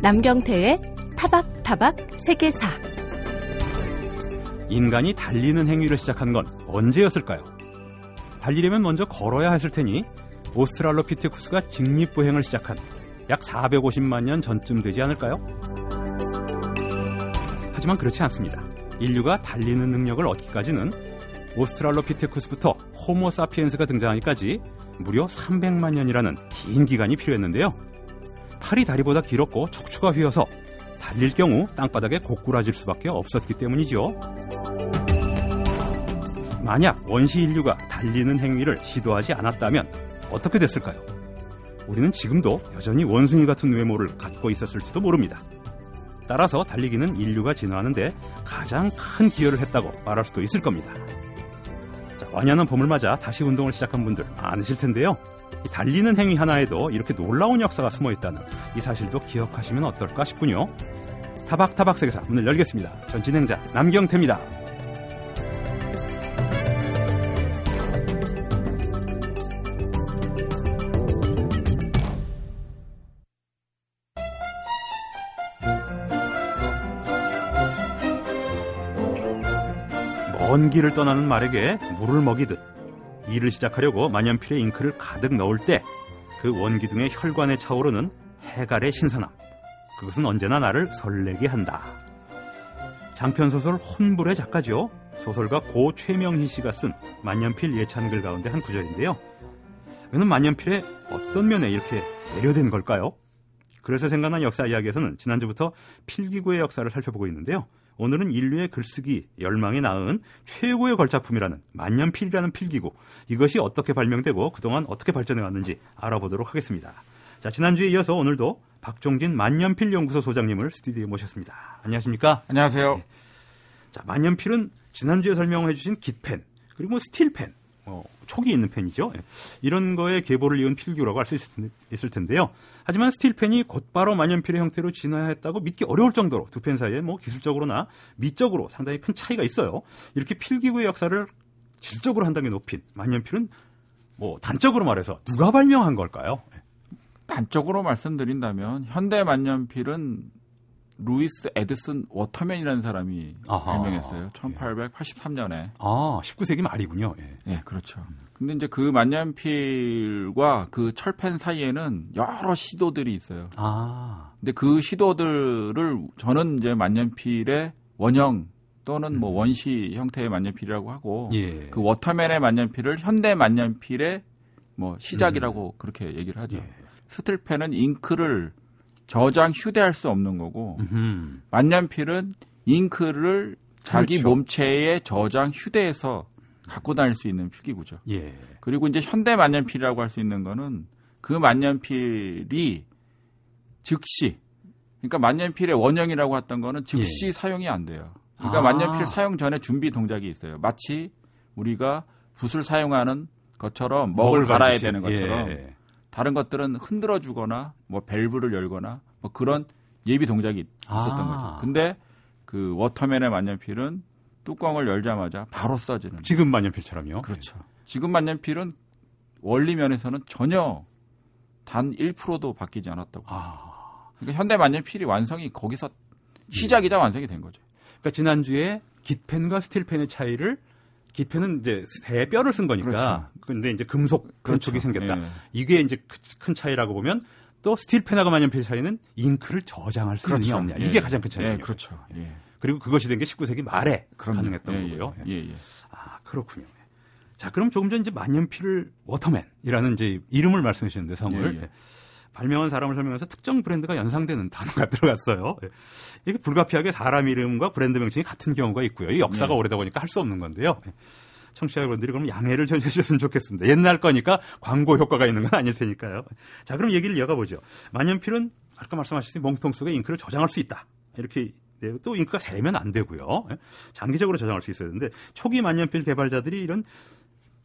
남경태의 타박타박 세계사 인간이 달리는 행위를 시작한 건 언제였을까요? 달리려면 먼저 걸어야 했을 테니 오스트랄로피테쿠스가 직립보행을 시작한 약 450만 년 전쯤 되지 않을까요? 하지만 그렇지 않습니다. 인류가 달리는 능력을 얻기까지는 오스트랄로피테쿠스부터 호모사피엔스가 등장하기까지 무려 300만 년이라는 긴 기간이 필요했는데요. 팔이 다리보다 길었고 척추가 휘어서 달릴 경우 땅바닥에 고꾸라질 수밖에 없었기 때문이죠. 만약 원시 인류가 달리는 행위를 시도하지 않았다면 어떻게 됐을까요? 우리는 지금도 여전히 원숭이 같은 외모를 갖고 있었을지도 모릅니다. 따라서 달리기는 인류가 진화하는데 가장 큰 기여를 했다고 말할 수도 있을 겁니다. 자, 완연한 봄을 맞아 다시 운동을 시작한 분들 많으실 텐데요. 달리는 행위 하나에도 이렇게 놀라운 역사가 숨어 있다는 이 사실도 기억하시면 어떨까 싶군요. 타박타박 세계사 문을 열겠습니다. 전 진행자 남경태입니다. 먼 길을 떠나는 말에게 물을 먹이듯 일을 시작하려고 만년필에 잉크를 가득 넣을 때 그 원기둥의 혈관에 차오르는 해갈의 신선함. 그것은 언제나 나를 설레게 한다. 장편소설 혼불의 작가죠. 소설가 고 최명희 씨가 쓴 만년필 예찬글 가운데 한 구절인데요. 그는 만년필의 어떤 면에 이렇게 배려된 걸까요? 그래서 생각난 역사 이야기에서는 지난주부터 필기구의 역사를 살펴보고 있는데요. 오늘은 인류의 글쓰기 열망에 낳은 최고의 걸작품이라는 만년필이라는 필기구 이것이 어떻게 발명되고 그동안 어떻게 발전해 왔는지 알아보도록 하겠습니다. 자 지난주에 이어서 오늘도 박종진 만년필 연구소 소장님을 스튜디오에 모셨습니다. 안녕하십니까? 안녕하세요. 네. 자 만년필은 지난주에 설명해 주신 깃펜 그리고 뭐 스틸펜 어, 촉이 있는 펜이죠. 예. 이런 거에 계보를 이은 필기구라고 할수 있을 텐데요. 하지만 스틸펜이 곧바로 만년필의 형태로 진화했다고 믿기 어려울 정도로 두 펜 사이에 뭐 기술적으로나 미적으로 상당히 큰 차이가 있어요. 이렇게 필기구의 역사를 질적으로 한 단계 높인 만년필은 뭐 단적으로 말해서 누가 발명한 걸까요? 예. 단적으로 말씀드린다면 현대 만년필은 루이스 에드슨 워터맨이라는 사람이 아하. 발명했어요. 1883년에. 아, 19세기 말이군요. 예. 네, 그렇죠. 근데 이제 그 만년필과 그 철펜 사이에는 여러 시도들이 있어요. 아. 근데 그 시도들을 저는 이제 만년필의 원형 또는 뭐 음. 원시 형태의 만년필이라고 하고 예. 그 워터맨의 만년필을 현대 만년필의 뭐 시작이라고 음. 그렇게 얘기를 하죠. 예. 스틸펜은 잉크를 저장 휴대할 수 없는 거고 음흠. 만년필은 잉크를 자기 그렇죠. 몸체에 저장 휴대해서 갖고 다닐 수 있는 필기구죠. 예. 그리고 이제 현대 만년필이라고 할 수 있는 거는 그 만년필이 즉시 그러니까 만년필의 원형이라고 했던 거는 즉시 예. 사용이 안 돼요. 그러니까 아. 만년필 사용 전에 준비 동작이 있어요. 마치 우리가 붓을 사용하는 것처럼 먹을 갈아야 되는 것처럼 예. 다른 것들은 흔들어 주거나 뭐 밸브를 열거나 뭐 그런 예비 동작이 있었던 아. 거죠. 근데 그 워터맨의 만년필은 뚜껑을 열자마자 바로 써지는. 지금 만년필처럼요. 그렇죠. 지금 만년필은 원리 면에서는 전혀 단 1%도 바뀌지 않았다고. 아. 그러니까 현대 만년필이 완성이 거기서 시작이자 음. 완성이 된 거죠. 그러니까 지난주에 깃펜과 스틸펜의 차이를 깃펜은 이제 새 뼈를 쓴 거니까. 그렇죠. 근데 이제 금속 그렇죠. 촉이 생겼다. 예. 이게 이제 큰 차이라고 보면 또 스틸 펜하고 만년필 차이는 잉크를 저장할 수 그렇죠. 있느냐 없냐. 이게 예. 가장 큰 차이예요. 예. 그렇죠. 예. 그리고 그것이 된 게 19세기 말에 그럼요. 가능했던 예, 거고요. 예, 아 그렇군요. 자 그럼 조금 전 이제 만년필을 워터맨이라는 이제 이름을 말씀해 주셨는데 성을 발명한 사람을 설명해서 특정 브랜드가 연상되는 단어가 들어갔어요. 이게 불가피하게 사람 이름과 브랜드 명칭이 같은 경우가 있고요. 이 역사가 네. 오래다 보니까 할 수 없는 건데요. 청취자 여러분들이 그럼 양해를 좀 해주셨으면 좋겠습니다. 옛날 거니까 광고 효과가 있는 건 아닐 테니까요. 자, 그럼 얘기를 이어가보죠. 만년필은 아까 말씀하셨듯이 몸통 속에 잉크를 저장할 수 있다. 이렇게 네, 또 잉크가 새면 안 되고요. 장기적으로 저장할 수 있어야 되는데 초기 만년필 개발자들이 이런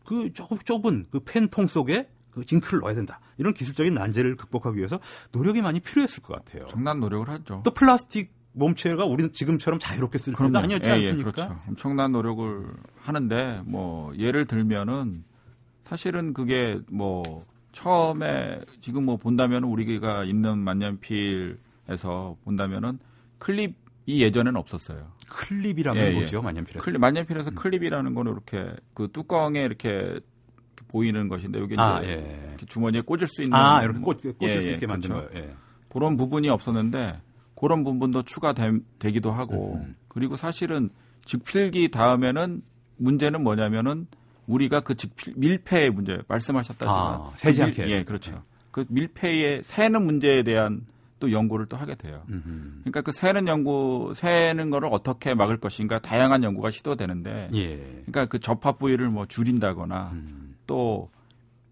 그 좁은 그 펜통 속에 그 징크를 넣어야 된다. 이런 기술적인 난제를 극복하기 위해서 노력이 많이 필요했을 것 같아요. 정난 노력을 하죠. 또 플라스틱 몸체가 우리는 지금처럼 자유롭게 쓸 때도 아니었지 예, 예, 않습니까? 예, 그렇죠. 엄청난 노력을 하는데 뭐 예를 들면은 사실은 그게 뭐 처음에 지금 뭐 본다면 우리가 있는 만년필 관점에서 본다면은 클립이 예전에는 없었어요. 클립이라면 예, 예. 뭐죠, 만년필에? 클립, 만년필에서 음. 클립이라는 거는 이렇게 그 뚜껑에 이렇게 보이는 것인데 여기 아, 예. 이렇게 주머니에 꽂을 수 있는 아 이렇게 꽂, 꽂을 예, 수 있게 만든 그렇죠. 거예요. 예. 그런 부분이 없었는데 그런 부분도 추가되기도 하고 음. 그리고 사실은 직필기 다음에는 문제는 뭐냐면은 우리가 그 직필 밀폐의 문제 말씀하셨다시만 아, 세지 그 않게 예 그렇죠. 네. 그 밀폐의 새는 문제에 대한 또 연구를 또 하게 돼요. 음흠. 그러니까 그 새는 연구 새는 거를 어떻게 막을 것인가 다양한 연구가 시도되는데 예. 그러니까 그 접합 부위를 뭐 줄인다거나 음. 또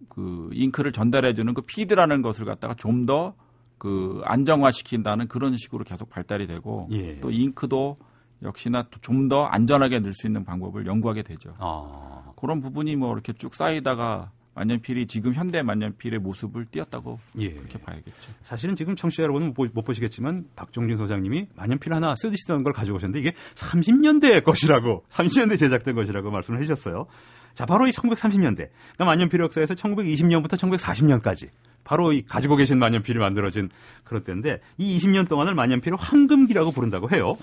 그 잉크를 전달해 주는 그 피드라는 것을 갖다가 좀 더 그 안정화시킨다는 그런 식으로 계속 발달이 되고 예. 또 잉크도 역시나 좀 더 안전하게 넣을 수 있는 방법을 연구하게 되죠. 아. 그런 부분이 뭐 이렇게 쭉 쌓이다가 만년필이 지금 현대 만년필의 모습을 띄었다고 예. 그렇게 봐야겠죠. 사실은 지금 청취자 여러분은 못 보시겠지만 박종진 소장님이 만년필 하나 쓰시던 걸 가져오셨는데 이게 30년대 것이라고 30년대 제작된 것이라고 말씀을 해주셨어요. 자, 바로 이 1930년대. 그러니까 만년필 역사에서 1920년부터 1940년까지 바로 이 가지고 계신 만년필이 만들어진 그런 때인데 이 20년 동안을 만년필을 황금기라고 부른다고 해요.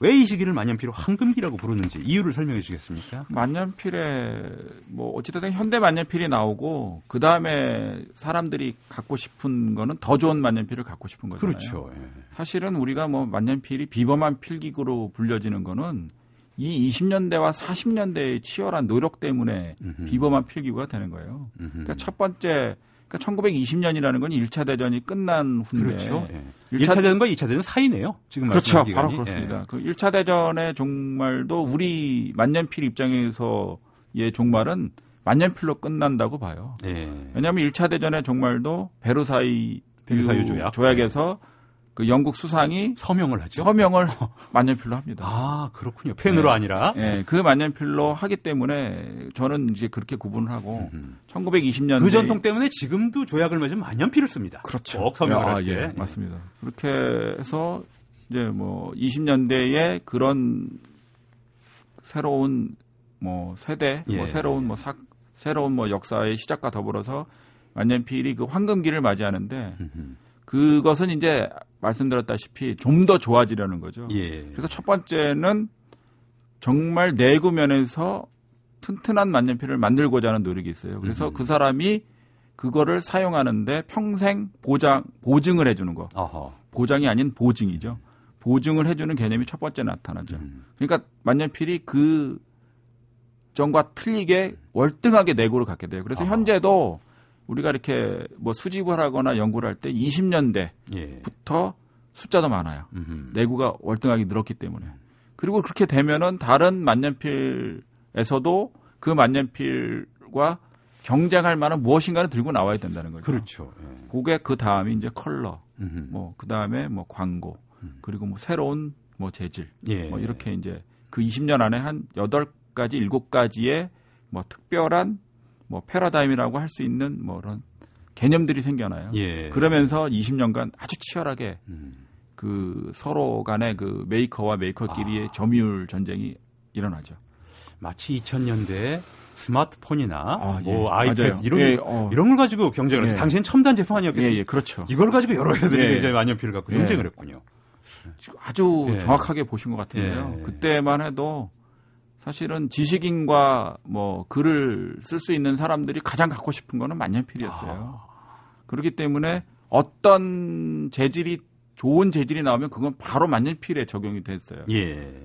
왜 이 시기를 만년필을 황금기라고 부르는지 이유를 설명해 주시겠습니까? 만년필에 뭐 어찌됐든 현대 만년필이 나오고 그 다음에 사람들이 갖고 싶은 거는 더 좋은 만년필을 갖고 싶은 거잖아요. 그렇죠. 예. 사실은 우리가 뭐 만년필이 비범한 필기구로 불려지는 거는 이 20년대와 40년대의 치열한 노력 때문에 음흠. 비범한 필기구가 되는 거예요. 음흠. 그러니까 첫 번째 그러니까 1920년이라는 건 1차 대전이 끝난 후인데 그렇죠. 예. 1차, 1차 대전과 2차 대전 사이네요. 지금 그렇죠. 바로 그렇습니다. 예. 그 1차 대전의 종말도 우리 만년필 입장에서의 종말은 만년필로 끝난다고 봐요. 예. 왜냐하면 1차 대전의 종말도 베르사이 베르사유 조약. 조약에서 예. 그 영국 수상이 서명을 하죠. 서명을 만년필로 합니다. 아 그렇군요. 펜으로 네. 아니라. 네, 그 만년필로 하기 때문에 저는 이제 그렇게 구분을 하고 음. 1920년 그 전통 때문에 지금도 조약을 맺으면 만년필을 씁니다. 그렇죠. 꼭 서명을 아, 할 때. 예, 맞습니다. 그렇게 해서 이제 뭐 20년대에 그런 새로운 뭐 세대, 뭐 예. 뭐 새로운 뭐 사, 새로운 뭐 역사의 시작과 더불어서 만년필이 그 황금기를 맞이하는데. 음흠. 그것은 이제 말씀드렸다시피 좀 더 좋아지려는 거죠. 예. 그래서 첫 번째는 정말 내구 면에서 튼튼한 만년필을 만들고자 하는 노력이 있어요. 그래서 음. 그 사람이 그거를 사용하는데 평생 보장 보증을 해주는 거. 어허. 보장이 아닌 보증이죠. 보증을 해주는 개념이 첫 번째 나타나죠. 음. 그러니까 만년필이 그 전과 틀리게 월등하게 내구를 갖게 돼요. 그래서 어허. 현재도 우리가 이렇게 뭐 수집을 하거나 연구를 할 때 20년대부터 예. 숫자도 많아요. 음흠. 내구가 월등하게 늘었기 때문에. 그리고 그렇게 되면은 다른 만년필에서도 그 만년필과 경쟁할 만한 무엇인가를 들고 나와야 된다는 거죠. 그렇죠. 예. 그게 그 다음에 이제 컬러, 뭐그 다음에 뭐 광고, 음. 그리고 뭐 새로운 뭐 재질, 예. 뭐 이렇게 이제 그 20년 안에 한 8가지, 7가지의 뭐 특별한 뭐 패러다임이라고 할 수 있는 뭐 그런 개념들이 생겨나요. 예. 그러면서 20년간 아주 치열하게 음. 그 서로 간의 그 메이커와 메이커끼리의 아. 점유율 전쟁이 일어나죠. 마치 2000년대 스마트폰이나 아, 뭐 예. 아이패드 맞아요. 이런 예, 어. 이런 걸 가지고 경쟁을 예. 당시엔 첨단 제품 아니었겠어요? 예, 예, 그렇죠. 이걸 가지고 여러 회사들이 굉장히 만년필을 갖고 경쟁을 했군요. 아주 정확하게 보신 것 같은데요. 그때만 해도 사실은 지식인과 뭐 글을 쓸 수 있는 사람들이 가장 갖고 싶은 거는 만년필이었어요. 아. 그렇기 때문에 어떤 재질이 좋은 재질이 나오면 그건 바로 만년필에 적용이 됐어요. 예.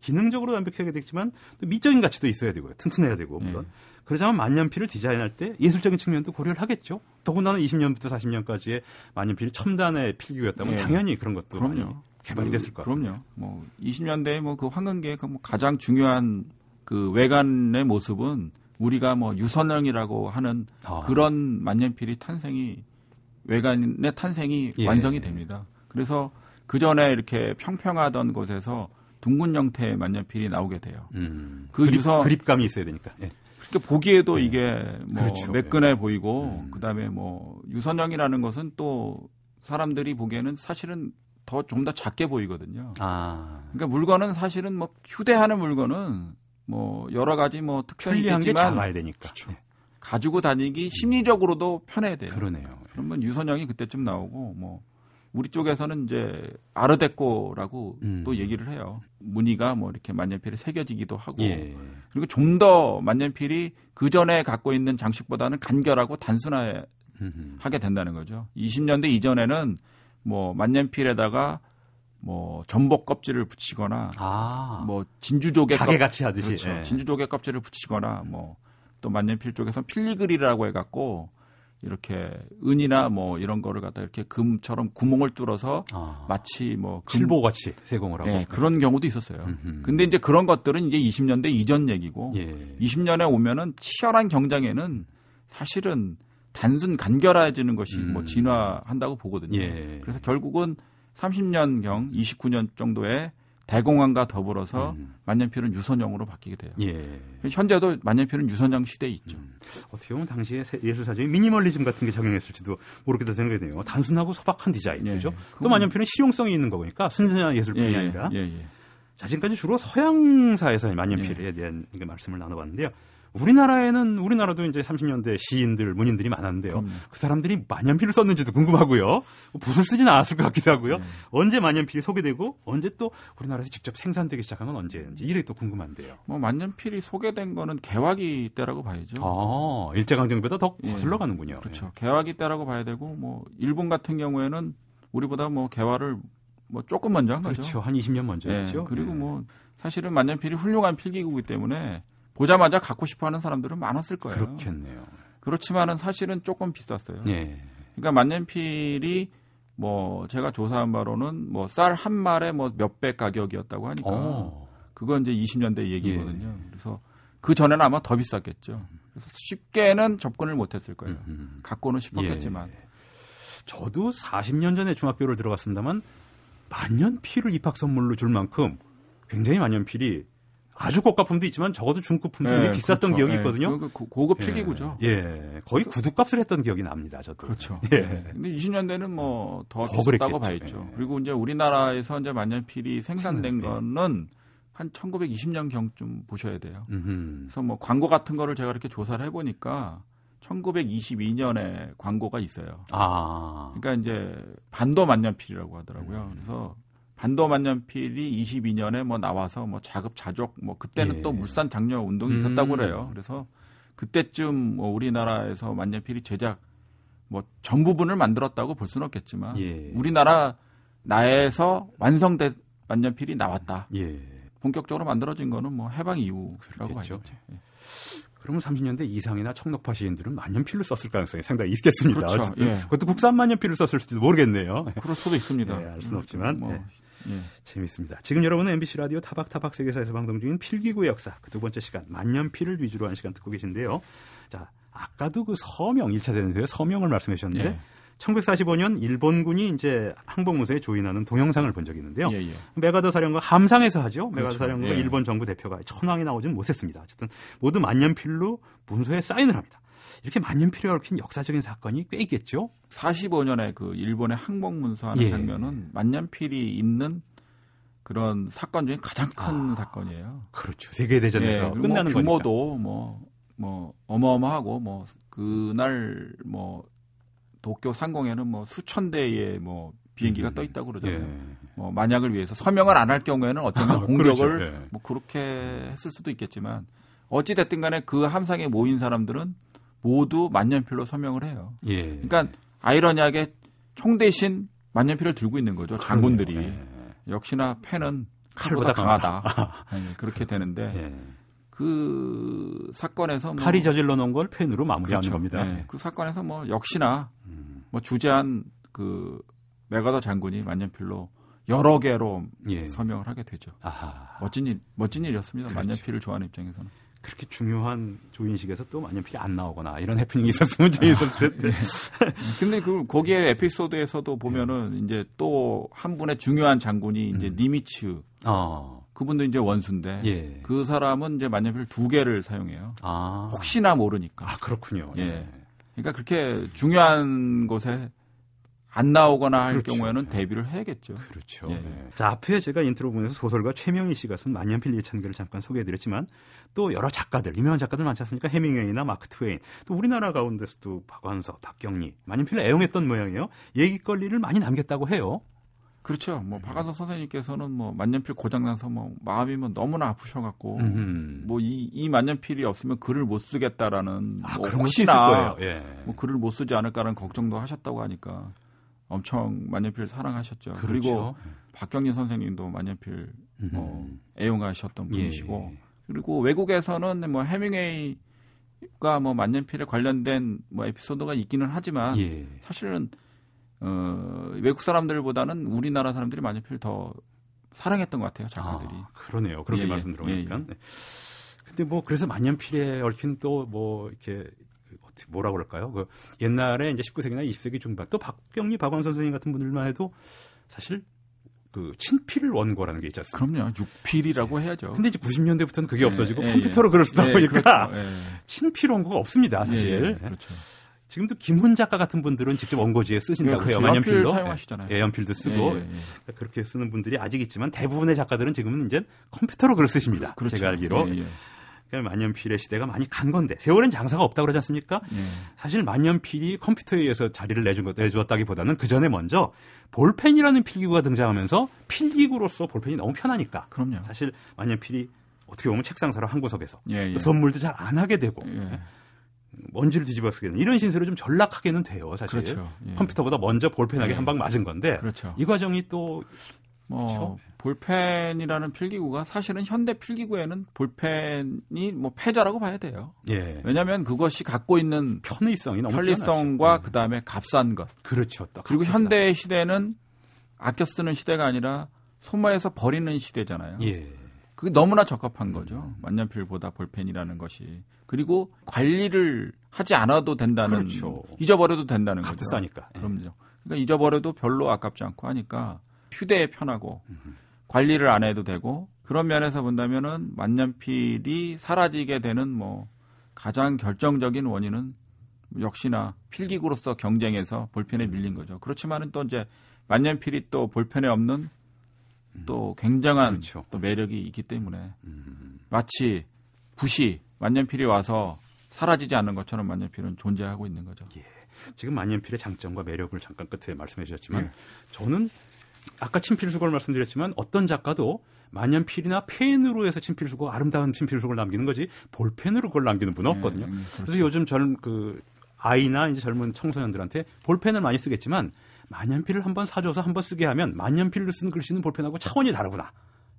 기능적으로 완벽하게 됐지만 또 미적인 가치도 있어야 되고요. 튼튼해야 되고 물론. 예. 그러자면 만년필을 디자인할 때 예술적인 측면도 고려를 하겠죠. 더군다나 20년부터 40년까지의 만년필이 첨단의 필기였다면 예. 당연히 그런 것도 그럼요. 개발이 됐을 것 같아요. 그럼요. 뭐 20년대에 뭐그 황금기의 그뭐 가장 중요한 그 외관의 모습은 우리가 뭐 유선형이라고 하는 아. 그런 만년필이 탄생이 외관의 탄생이 예. 완성이 됩니다. 그래서 그 전에 이렇게 평평하던 곳에서 둥근 형태의 만년필이 나오게 돼요. 음. 그 그립, 유선 그립감이 있어야 되니까. 예. 그러니까 보기에도 예. 이게 뭐 그렇죠. 매끈해 보이고 음. 그다음에 뭐 유선형이라는 것은 또 사람들이 보기에는 사실은 더 좀 더 작게 보이거든요. 아. 그러니까 물건은 사실은 뭐 휴대하는 물건은 뭐 여러 가지 뭐 특성이 있겠지만 작아야 되니까. 그렇죠. 가지고 다니기 심리적으로도 편해야 돼요. 그러네요. 그러면 유선형이 그때쯤 나오고 뭐 우리 쪽에서는 이제 아르데코라고 음. 또 얘기를 해요. 무늬가 뭐 이렇게 만년필에 새겨지기도 하고 예. 그리고 좀 더 만년필이 그 전에 갖고 있는 장식보다는 간결하고 단순하게 된다는 거죠. 20년대 이전에는 뭐 만년필에다가 뭐 전복 껍질을 붙이거나 아. 뭐 진주조개 가게 같이 하듯이 그렇죠. 예. 진주조개 껍질을 붙이거나 뭐 또 만년필 쪽에서 필리그리라고 해갖고 이렇게 은이나 뭐 이런 거를 갖다 이렇게 금처럼 구멍을 뚫어서 아. 마치 뭐 칠보 같이 세공을 하고 네, 그런 경우도 있었어요. 음흠. 근데 이제 그런 것들은 이제 20년대 이전 얘기고 예. 20년에 오면은 치열한 경쟁에는 사실은 단순 간결해지는 것이 뭐 음. 뭐 진화한다고 보거든요. 예. 그래서 결국은 30년 경 29년 정도에 대공황과 더불어서 음. 만년필은 유선형으로 바뀌게 돼요. 예. 현재도 만년필은 유선형 시대에 있죠. 음. 어떻게 보면 당시에 예술 사진이 미니멀리즘 같은 게 작용했을지도 모르겠다 생각이 드네요. 단순하고 소박한 디자인, 예. 그죠? 또 만년필은 실용성이 있는 거니까 순수한 예술뿐이 예. 아니라. 예. 예. 자, 지금까지 주로 서양사에서 만년필에 예. 대한 말씀을 나눠봤는데요. 우리나라에는 우리나라도 이제 30년대 시인들, 문인들이 많았는데요. 그럼요. 그 사람들이 만년필을 썼는지도 궁금하고요. 붓을 쓰진 않았을 것 같기도 하고요. 네. 언제 만년필이 소개되고 언제 또 우리나라에서 직접 생산되기 시작한 건 언제인지 이게 또 궁금한데요. 뭐 만년필이 소개된 거는 개화기 때라고 봐야죠. 아, 일제강점기보다 더 예. 거슬러 가는군요. 그렇죠. 예. 개화기 때라고 봐야 되고 뭐 일본 같은 경우에는 우리보다 뭐 개화를 뭐 조금 먼저 한 거죠. 그렇죠. 한 20년 먼저였죠. 예. 그리고 예. 뭐 사실은 만년필이 훌륭한 필기구이기 때문에 보자마자 갖고 싶어 하는 사람들은 많았을 거예요. 그렇겠네요. 그렇지만은 사실은 조금 비쌌어요. 예. 그러니까 만년필이 뭐 제가 조사한 바로는 뭐 쌀 한 말에 뭐 몇백 가격이었다고 하니까 오. 그건 이제 20년대 얘기거든요. 예. 그래서 그 전에는 아마 더 비쌌겠죠. 그래서 쉽게는 접근을 못했을 거예요. 음흠. 갖고는 싶었겠지만. 예. 저도 40년 전에 중학교를 들어갔습니다만 만년필을 입학 선물로 줄 만큼 굉장히 만년필이 아주 고가품도 있지만 적어도 중고품도 네, 비쌌던 그렇죠. 기억이 예, 있거든요. 그, 그 고급 필기구죠. 예, 예. 거의 구두값을 했던 기억이 납니다. 저도. 그렇죠. 예. 네. 근데 20년대는 뭐더 비쌌다고 봐야죠. 예. 그리고 이제 우리나라에서 이제 만년필이 생산된 거는 한 1920년 경쯤 보셔야 돼요. 음흠. 그래서 뭐 광고 같은 거를 제가 이렇게 조사를 해보니까 1922년에 광고가 있어요. 아. 그러니까 이제 반도 만년필이라고 하더라고요. 음. 그래서 반도 만년필이 22년에 뭐 나와서 뭐 자급자족 뭐 그때는 예. 또 물산 장려 운동이 있었다고 음. 그래요. 그래서 그때쯤 뭐 우리나라에서 만년필이 제작 뭐 전 부분을 만들었다고 볼 수는 없겠지만 예. 우리나라 나에서 완성된 만년필이 나왔다. 예. 본격적으로 만들어진 거는 뭐 해방 이후라고 봐야죠. 예. 그러면 30년대 이상이나 청록파 시인들은 만년필을 썼을 가능성이 상당히 있겠습니다. 그렇죠. 예. 그것도 국산 만년필을 썼을지도 모르겠네요. 그럴 수도 있습니다. 네, 알 수는 없지만 뭐, 네. 예. 재밌습니다. 지금 여러분은 MBC 라디오 타박타박 세계사에서 방송 중인 필기구 역사 그 두 번째 시간 만년필을 위주로 한 시간 듣고 계신데요. 자, 아까도 그 서명 1차 대전에서 서명을 말씀해 주셨는데 예. 1945년 일본군이 이제 항복무소에 조인하는 동영상을 본 적이 있는데요. 예, 예. 메가더 사령관 함상에서 하죠. 그렇죠. 메가더 사령관 예. 일본 정부 대표가 천황이 나오지는 못했습니다. 어쨌든 모두 만년필로 문서에 사인을 합니다. 이렇게 만년필에 얽힌 역사적인 사건이 꽤 있겠죠. 45년에 그 일본의 항복 문서 하는 예. 장면은 만년필이 있는 그런 사건 중에 가장 큰 아, 사건이에요. 그렇죠. 세계 대전에서 예, 끝나는 뭐 규모도 뭐뭐 뭐 어마어마하고 뭐 그날 뭐 도쿄 상공에는 뭐 수천 대의 뭐 비행기가 음, 떠 있다고 그러잖아요. 예. 뭐 만약을 위해서 서명을 안 할 경우에는 어쩌면 아, 공격을 그렇죠. 예. 뭐 그렇게 했을 수도 있겠지만 어찌 됐든 간에 그 함상에 모인 사람들은 모두 만년필로 서명을 해요. 예. 그러니까 아이러니하게 총 대신 만년필을 들고 있는 거죠. 장군들이. 예. 역시나 펜은 칼보다 강하다. 네, 그렇게 되는데 예. 그 사건에서 뭐 칼이 저질러 놓은 걸 펜으로 마무리하는 그렇죠. 겁니다. 네. 그 사건에서 뭐 역시나 음. 뭐 주재한 그 메가더 장군이 만년필로 여러 개로 예. 서명을 하게 되죠. 아하. 멋진 일, 멋진 일이었습니다. 그렇죠. 만년필을 좋아하는 입장에서는. 그렇게 중요한 조인식에서 또 만년필이 안 나오거나 이런 해프닝이 있었으면 재밌었을 텐데. 아, 네. 근데 그 거기에 에피소드에서도 보면은 네. 이제 또 한 분의 중요한 장군이 이제 음. 니미츠. 어. 그분도 이제 원수인데 예. 그 사람은 이제 만년필 두 개를 사용해요. 아. 혹시나 모르니까. 아 그렇군요. 예. 네. 그러니까 그렇게 중요한 곳에 안 나오거나 할 그렇죠. 경우에는 대비를 해야겠죠. 그렇죠. 예. 네. 자, 앞에 제가 인트로 보면서 소설가 최명희 씨가 쓴 만년필 예찬기를 잠깐 소개해드렸지만 또 여러 작가들, 유명한 작가들 많지 않습니까? 헤밍웨이나 마크 트웨인, 또 우리나라 가운데서도 박완서, 박경리, 만년필을 애용했던 모양이에요. 얘기거리를 많이 남겼다고 해요. 그렇죠. 뭐 박완서 선생님께서는 뭐 만년필 고장 나서 뭐 마음이 뭐 너무나 아프셔갖고 뭐이이 만년필이 없으면 글을 못 쓰겠다라는 아, 뭐 혹시나 예. 뭐 글을 못 쓰지 않을까라는 걱정도 하셨다고 하니까 엄청 만년필 사랑하셨죠. 그렇죠. 그리고 박경린 선생님도 만년필 뭐 애용하셨던 분이시고 예. 그리고 외국에서는 뭐 해밍웨이 가 뭐 만년필에 관련된 뭐 에피소드가 있기는 하지만 예. 사실은 어, 외국 사람들보다는 우리나라 사람들이 만년필 더 사랑했던 것 같아요 작가들이. 아, 그러네요. 그렇게 예, 예. 말씀 들어보니까. 예, 예. 네. 근데 뭐 그래서 만년필에 얽힌 또 뭐 이렇게 어떻게 뭐라 그럴까요? 그 옛날에 이제 19세기나 20세기 중반 또 박경리 박원 선생님 같은 분들만 해도 사실 그 친필 원고라는 게 있지 않습니까? 그럼요. 육필이라고 네. 해야죠. 근데 이제 90년대부터는 그게 네, 없어지고 네, 컴퓨터로 글을 쓰다 보니까 그렇죠. 친필 원고가 없습니다, 사실. 그렇죠. 지금도 김훈 작가 같은 분들은 직접 원고지에 쓰신다고 예, 해요. 그렇죠. 연필 사용하시잖아요. 예, 연필도 쓰고 예, 예, 그렇게 쓰는 분들이 아직 있지만 대부분의 작가들은 지금은 이제 컴퓨터로 글을 쓰십니다. 그, 렇죠 제가 알기로. 그러니까 만년필의 시대가 많이 간 건데 세월엔 장사가 없다고 그러지 않습니까? 예. 사실 만년필이 컴퓨터에 의해서 자리를 내준 것, 내주었다기보다는 그 전에 먼저 볼펜이라는 필기구가 등장하면서 필기구로서 볼펜이 너무 편하니까. 그럼요. 사실 만년필이 어떻게 보면 책상사로 한 구석에서 예, 예. 선물도 잘 안 하게 되고 예. 먼지를 뒤집어 쓰게 되는 이런 신세로 좀 전락하게는 돼요, 사실. 그렇죠. 예. 컴퓨터보다 먼저 볼펜하게 예. 한방 맞은 건데 그렇죠. 이 과정이 또뭐 그렇죠? 볼펜이라는 필기구가 사실은 현대 필기구에는 볼펜이 뭐 패자라고 봐야 돼요. 예. 왜냐하면 그것이 갖고 있는 편의성이 너무 편리성과 그 다음에 값싼 것. 그렇죠. 그리고 현대 시대는 아껴 쓰는 시대가 아니라 소모해서 버리는 시대잖아요. 예. 그게 너무나 적합한 거죠. 만년필보다 볼펜이라는 것이. 그리고 관리를 하지 않아도 된다는 그렇죠. 잊어버려도 된다는 거죠. 싸니까. 예. 그럼요. 그러니까 잊어버려도 별로 아깝지 않고 하니까 휴대에 편하고 관리를 안 해도 되고 그런 면에서 본다면은 만년필이 사라지게 되는 뭐 가장 결정적인 원인은 역시나 필기구로서 경쟁에서 볼펜에 밀린 거죠. 그렇지만은 또 이제 만년필이 또 볼펜에 없는 또 굉장한 그렇죠. 또 매력이 있기 때문에 마치 붓이 만년필이 와서 사라지지 않는 것처럼 만년필은 존재하고 있는 거죠. 예. 지금 만년필의 장점과 매력을 잠깐 끝에 말씀해 주셨지만 예. 저는 아까 친필수고를 말씀드렸지만 어떤 작가도 만년필이나 펜으로 해서 친필수고 아름다운 친필수고를 남기는 거지 볼펜으로 그걸 남기는 분은 네, 없거든요. 네, 그렇죠. 그래서 요즘 젊은 그 아이나 이제 젊은 청소년들한테 볼펜을 많이 쓰겠지만 만년필을 한번 사줘서 한번 쓰게 하면 만년필로 쓰는 글씨는 볼펜하고 차원이 다르구나.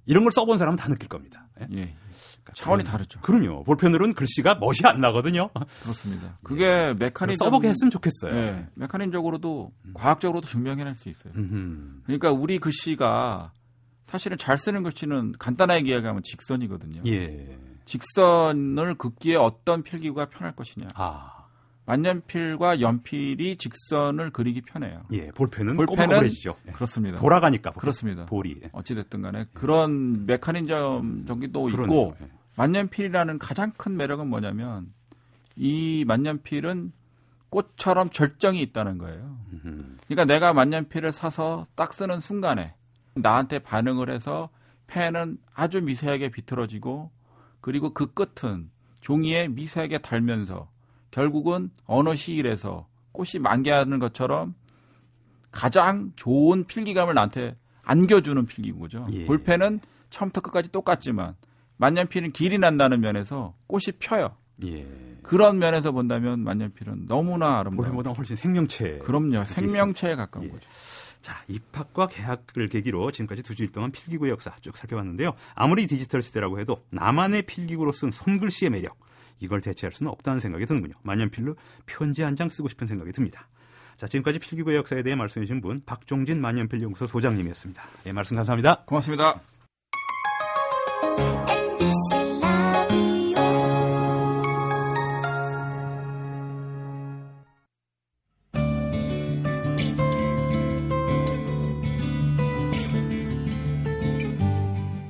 이런 걸 써본 사람은 다 느낄 겁니다. 예. 예. 그러니까 차원이 다르죠. 그럼요. 볼펜으로는 글씨가 멋이 안 나거든요. 그렇습니다. 그게 메카니즘 써보게 했으면 좋겠어요. 예. 메카니즘적으로도 음. 과학적으로도 증명해낼 수 있어요. 음흠. 그러니까 우리 글씨가 사실은 잘 쓰는 글씨는 간단하게 이야기하면 직선이거든요. 예. 직선을 긋기에 어떤 필기구가 편할 것이냐. 아. 만년필과 연필이 직선을 그리기 편해요. 예, 볼펜은 볼펜은 죠 예. 그렇습니다. 돌아가니까 그렇습니다. 볼이 예. 어찌 됐든 간에 그런 메커니즘 정도 있고 예. 만년필이라는 가장 큰 매력은 뭐냐면 이 만년필은 꽃처럼 절정이 있다는 거예요. 그러니까 내가 만년필을 사서 딱 쓰는 순간에 나한테 반응을 해서 펜은 아주 미세하게 비틀어지고 그리고 그 끝은 종이에 미세하게 달면서 결국은 어느 시일에서 꽃이 만개하는 것처럼 가장 좋은 필기감을 나한테 안겨주는 필기구죠. 예. 볼펜은 처음부터 끝까지 똑같지만 만년필은 길이 난다는 면에서 꽃이 펴요. 예. 그런 면에서 본다면 만년필은 너무나 아름다워. 볼펜보다 훨씬 생명체. 그럼요. 생명체에 가까운 예. 거죠. 자, 입학과 개학을 계기로 지금까지 두 주일 동안 필기구의 역사 쭉 살펴봤는데요. 아무리 디지털 시대라고 해도 나만의 필기구로 쓴 손글씨의 매력, 이걸 대체할 수는 없다는 생각이 드는군요. 만년필로 편지 한 장 쓰고 싶은 생각이 듭니다. 자, 지금까지 필기구의 역사에 대해 말씀해 주신 분 박종진 만년필 연구소 소장님이었습니다. 예, 말씀 감사합니다. 고맙습니다.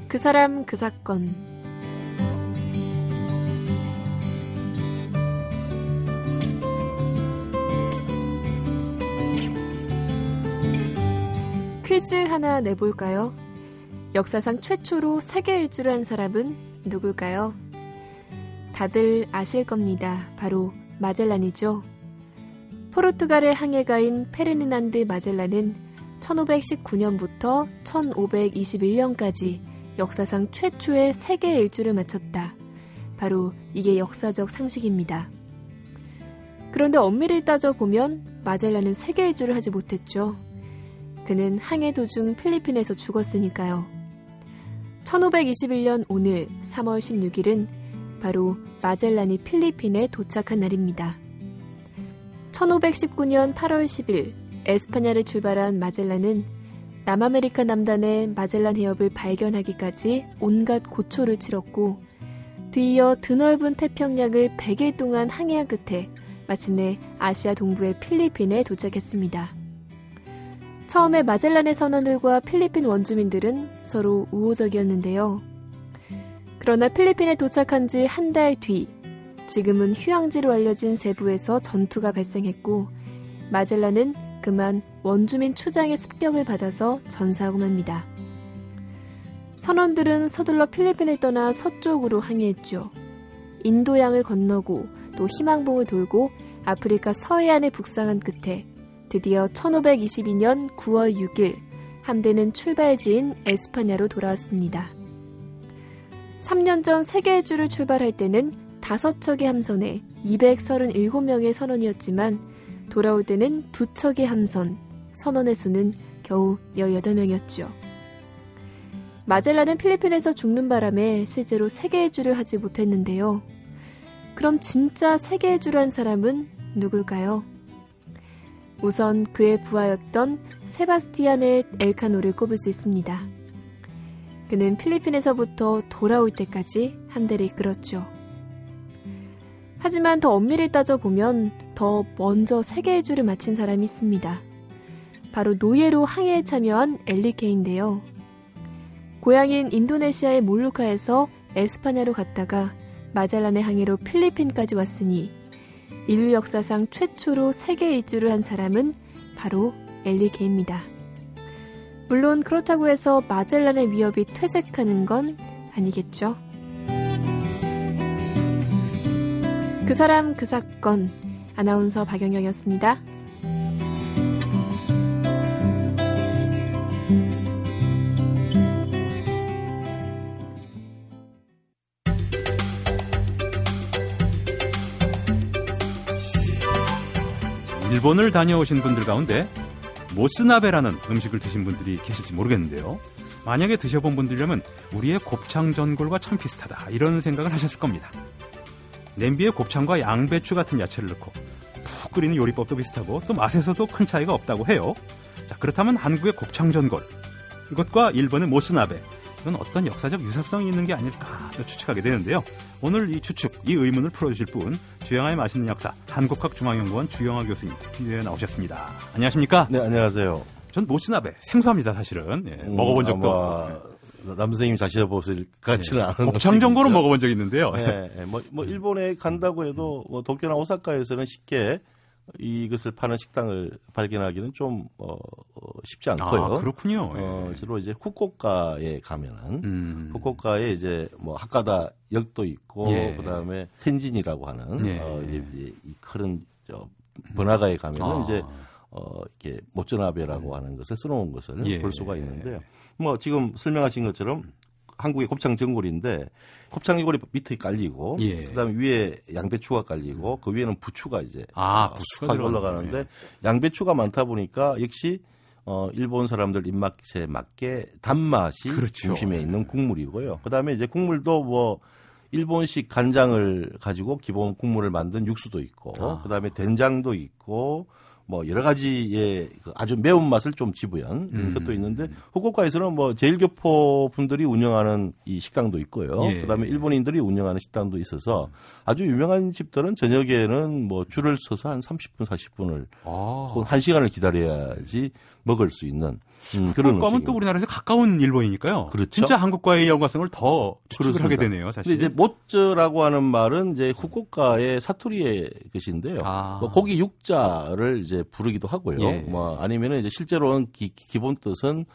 그 사람 그 사건 퀴즈 하나 내볼까요? 역사상 최초로 세계 일주를 한 사람은 누굴까요? 다들 아실 겁니다. 바로 마젤란이죠. 포르투갈의 항해가인 페르니난드 마젤란은 1519년부터 1521년까지 역사상 최초의 세계 일주를 마쳤다. 바로 이게 역사적 상식입니다. 그런데 엄밀히 따져보면 마젤란은 세계 일주를 하지 못했죠. 그는 항해 도중 필리핀에서 죽었으니까요. 1521년 오늘 3월 16일은 바로 마젤란이 필리핀에 도착한 날입니다. 1519년 8월 10일 에스파냐를 출발한 마젤란은 남아메리카 남단의 마젤란 해협을 발견하기까지 온갖 고초를 치렀고 뒤이어 드넓은 태평양을 100일 동안 항해한 끝에 마침내 아시아 동부의 필리핀에 도착했습니다. 처음에 마젤란의 선원들과 필리핀 원주민들은 서로 우호적이었는데요. 그러나 필리핀에 도착한 지 한 달 뒤, 지금은 휴양지로 알려진 세부에서 전투가 발생했고, 마젤란은 그만 원주민 추장의 습격을 받아서 전사하고 맙니다. 선원들은 서둘러 필리핀을 떠나 서쪽으로 항해했죠. 인도양을 건너고 또 희망봉을 돌고 아프리카 서해안에 북상한 끝에 드디어 1522년 9월 6일 함대는 출발지인 에스파냐로 돌아왔습니다. 3년 전 세계 일주를 출발할 때는 5척의 함선에 237명의 선원이었지만 돌아올 때는 2척의 함선, 선원의 수는 겨우 18명이었죠. 마젤란은 필리핀에서 죽는 바람에 실제로 세계 일주를 하지 못했는데요. 그럼 진짜 세계 일주를 한 사람은 누굴까요? 우선 그의 부하였던 세바스티안의 엘카노를 꼽을 수 있습니다. 그는 필리핀에서부터 돌아올 때까지 함대를 이끌었죠. 하지만 더 엄밀히 따져보면 더 먼저 세계 일주를 마친 사람이 있습니다. 바로 노예로 항해에 참여한 엘리케인데요. 고향인 인도네시아의 몰루카에서 에스파냐로 갔다가 마젤란의 항해로 필리핀까지 왔으니 인류 역사상 최초로 세계 일주를 한 사람은 바로 엘리케입니다. 물론 그렇다고 해서 마젤란의 위협이 퇴색하는 건 아니겠죠. 그 사람 그 사건 아나운서 박영영이었습니다. 일본을 다녀오신 분들 가운데 모스나베라는 음식을 드신 분들이 계실지 모르겠는데요. 만약에 드셔본 분들이라면 우리의 곱창 전골과 참 비슷하다 이런 생각을 하셨을 겁니다. 냄비에 곱창과 양배추 같은 야채를 넣고 푹 끓이는 요리법도 비슷하고 또 맛에서도 큰 차이가 없다고 해요. 자 그렇다면 한국의 곱창 전골 이것과 일본의 모스나베 이건 어떤 역사적 유사성이 있는 게 아닐까 추측하게 되는데요. 오늘 이 추측, 이 의문을 풀어주실 분, 주영아의 맛있는 역사, 한국학중앙연구원 주영아 교수님 스튜디오에 나오셨습니다. 안녕하십니까? 네, 안녕하세요. 전 모츠나베 생소합니다, 사실은. 예, 음, 먹어본 적도 없고. 남선생님 자신을 보실 같지는 네. 않은 곱창 정도는 먹어본 적 있는데요. 네, 네. 뭐, 뭐 일본에 간다고 해도 뭐 도쿄나 오사카에서는 쉽게 이것을 파는 식당을 발견하기는 좀 어, 어, 쉽지 않고요. 아, 그렇군요. 어, 예. 주로 이제 후쿠오카에 가면은 음. 후쿠오카에 이제 뭐 하카다 역도 있고 예. 그다음에 텐진이라고 하는 예. 어, 이제 이 큰 저, 번화가에 가면은 아. 이제 어, 이렇게 모츠나베라고 하는 것을 써놓은 것을 예. 볼 수가 있는데요. 뭐 지금 설명하신 것처럼 한국의 곱창 전골인데 곱창 전골이 밑에 깔리고 예. 그다음에 위에 양배추가 깔리고 그 위에는 부추가 이제 아 어, 부추가 올라가는데 예. 양배추가 많다 보니까 역시 어 일본 사람들 입맛에 맞게 단맛이 그렇죠. 중심에 있는 국물이고요. 그다음에 이제 국물도 뭐 일본식 간장을 가지고 기본 국물을 만든 육수도 있고 아. 그다음에 된장도 있고 뭐 여러 가지의 그 아주 매운 맛을 좀 지부한 음. 것도 있는데 후쿠오카에서는 뭐 제일교포 분들이 운영하는 이 식당도 있고요. 예. 그다음에 일본인들이 운영하는 식당도 있어서 아주 유명한 집들은 저녁에는 뭐 줄을 서서 한 30분 40분을 아. 1시간을 기다려야지 먹을 수 있는 음, 그런 후쿠오카는 또 우리나라에서 가까운 일본이니까요. 그렇죠. 진짜 한국과의 연관성을 더 추측을 그렇습니다. 하게 되네요, 사실. 근데 이제 모츠라고 하는 말은 이제 후쿠오카의 사투리의 것인데요. 아. 뭐 고기 육자를 이제 이제 부르기도 하고요. 예. 뭐 아니면은 이제 실제로는 기, 본 뜻은